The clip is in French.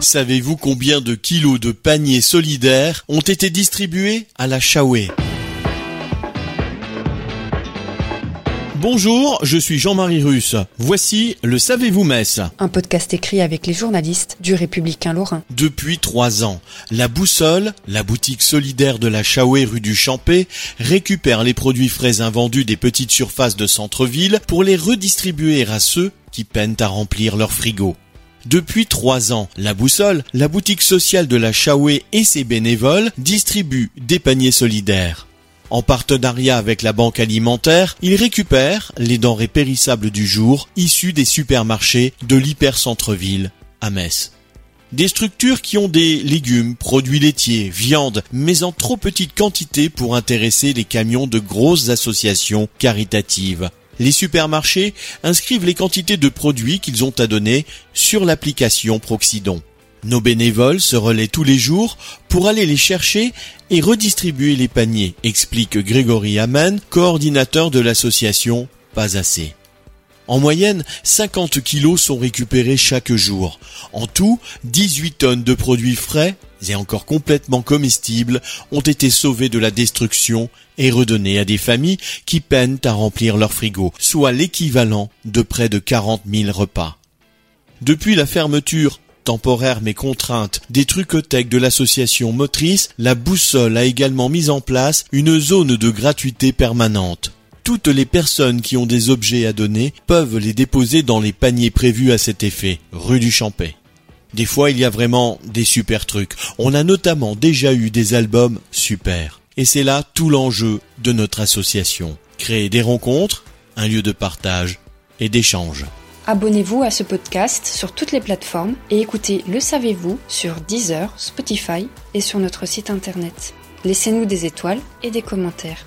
Savez-vous combien de kilos de paniers solidaires ont été distribués à la Shawe Bonjour, je suis Jean-Marie Russe. Voici le Savez-vous Metz Un podcast écrit avec les journalistes du Républicain Lorrain. Depuis trois ans, la Boussole, la boutique solidaire de la Chaoué rue du Champé, récupère les produits frais invendus des petites surfaces de centre-ville pour les redistribuer à ceux qui peinent à remplir leur frigo. Depuis trois ans, la Boussole, la boutique sociale de la Chaoué et ses bénévoles distribuent des paniers solidaires. En partenariat avec la banque alimentaire, ils récupèrent les denrées périssables du jour issues des supermarchés de l'hypercentre-ville à Metz. Des structures qui ont des légumes, produits laitiers, viande, mais en trop petite quantité pour intéresser les camions de grosses associations caritatives. Les supermarchés inscrivent les quantités de produits qu'ils ont à donner sur l'application Proxydon. Nos bénévoles se relaient tous les jours pour aller les chercher et redistribuer les paniers, explique Grégory Aman, coordinateur de l'association Pas assez. En moyenne, 50 kilos sont récupérés chaque jour. En tout, 18 tonnes de produits frais et encore complètement comestibles ont été sauvés de la destruction et redonnés à des familles qui peinent à remplir leur frigo, soit l'équivalent de près de 40 000 repas. Depuis la fermeture temporaire mais contrainte des trucothèques de l'association motrice, la boussole a également mis en place une zone de gratuité permanente. Toutes les personnes qui ont des objets à donner peuvent les déposer dans les paniers prévus à cet effet, rue du Champet. Des fois, il y a vraiment des super trucs. On a notamment déjà eu des albums super. Et c'est là tout l'enjeu de notre association. Créer des rencontres, un lieu de partage et d'échange. Abonnez-vous à ce podcast sur toutes les plateformes et écoutez Le Savez-vous sur Deezer, Spotify et sur notre site internet. Laissez-nous des étoiles et des commentaires.